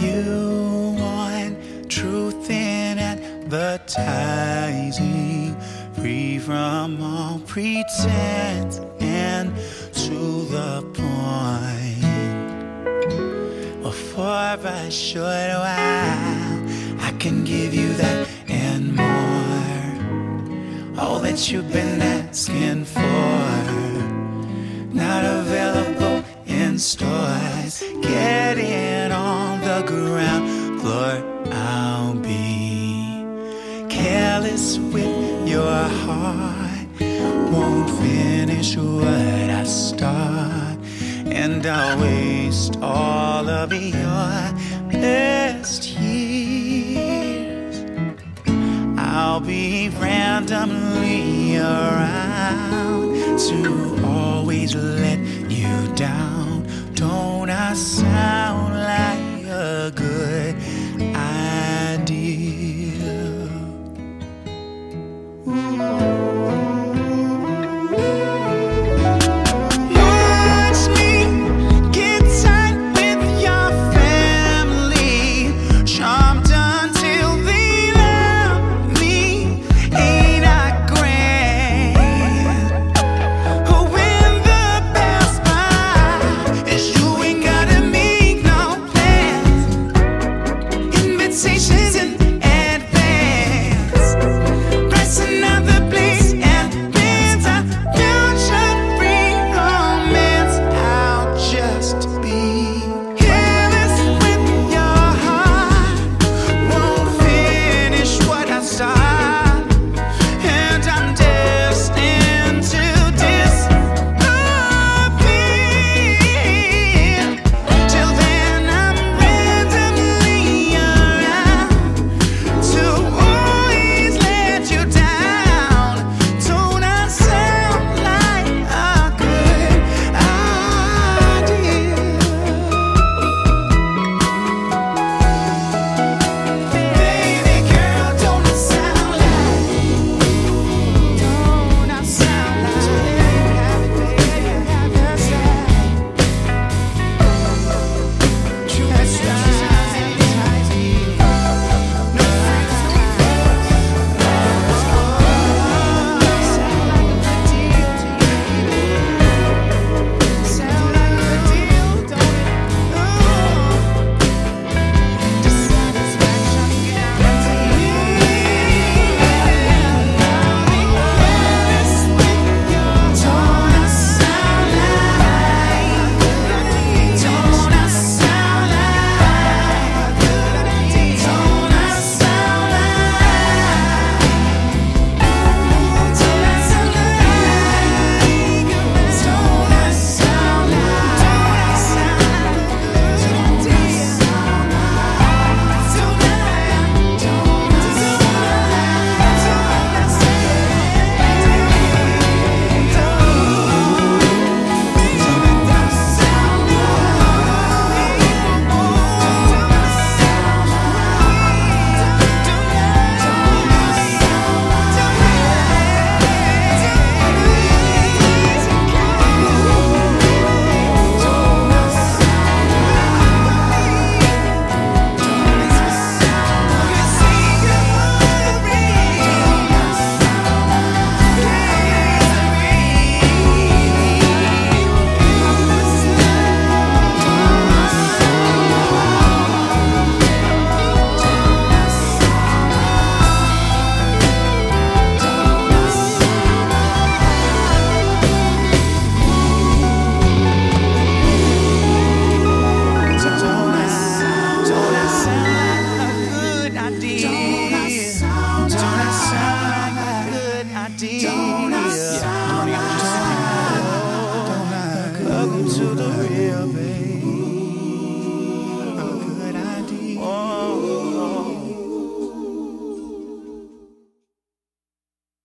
You want truth in advertising, free from all pretense and to the point. For a short while, I can give you that and more. All that you've been asking for, not available in stores. The ground. I'll be careless with your heart. Won't finish what I start, and I'll waste all of your best years. I'll be randomly around to always let you down. Don't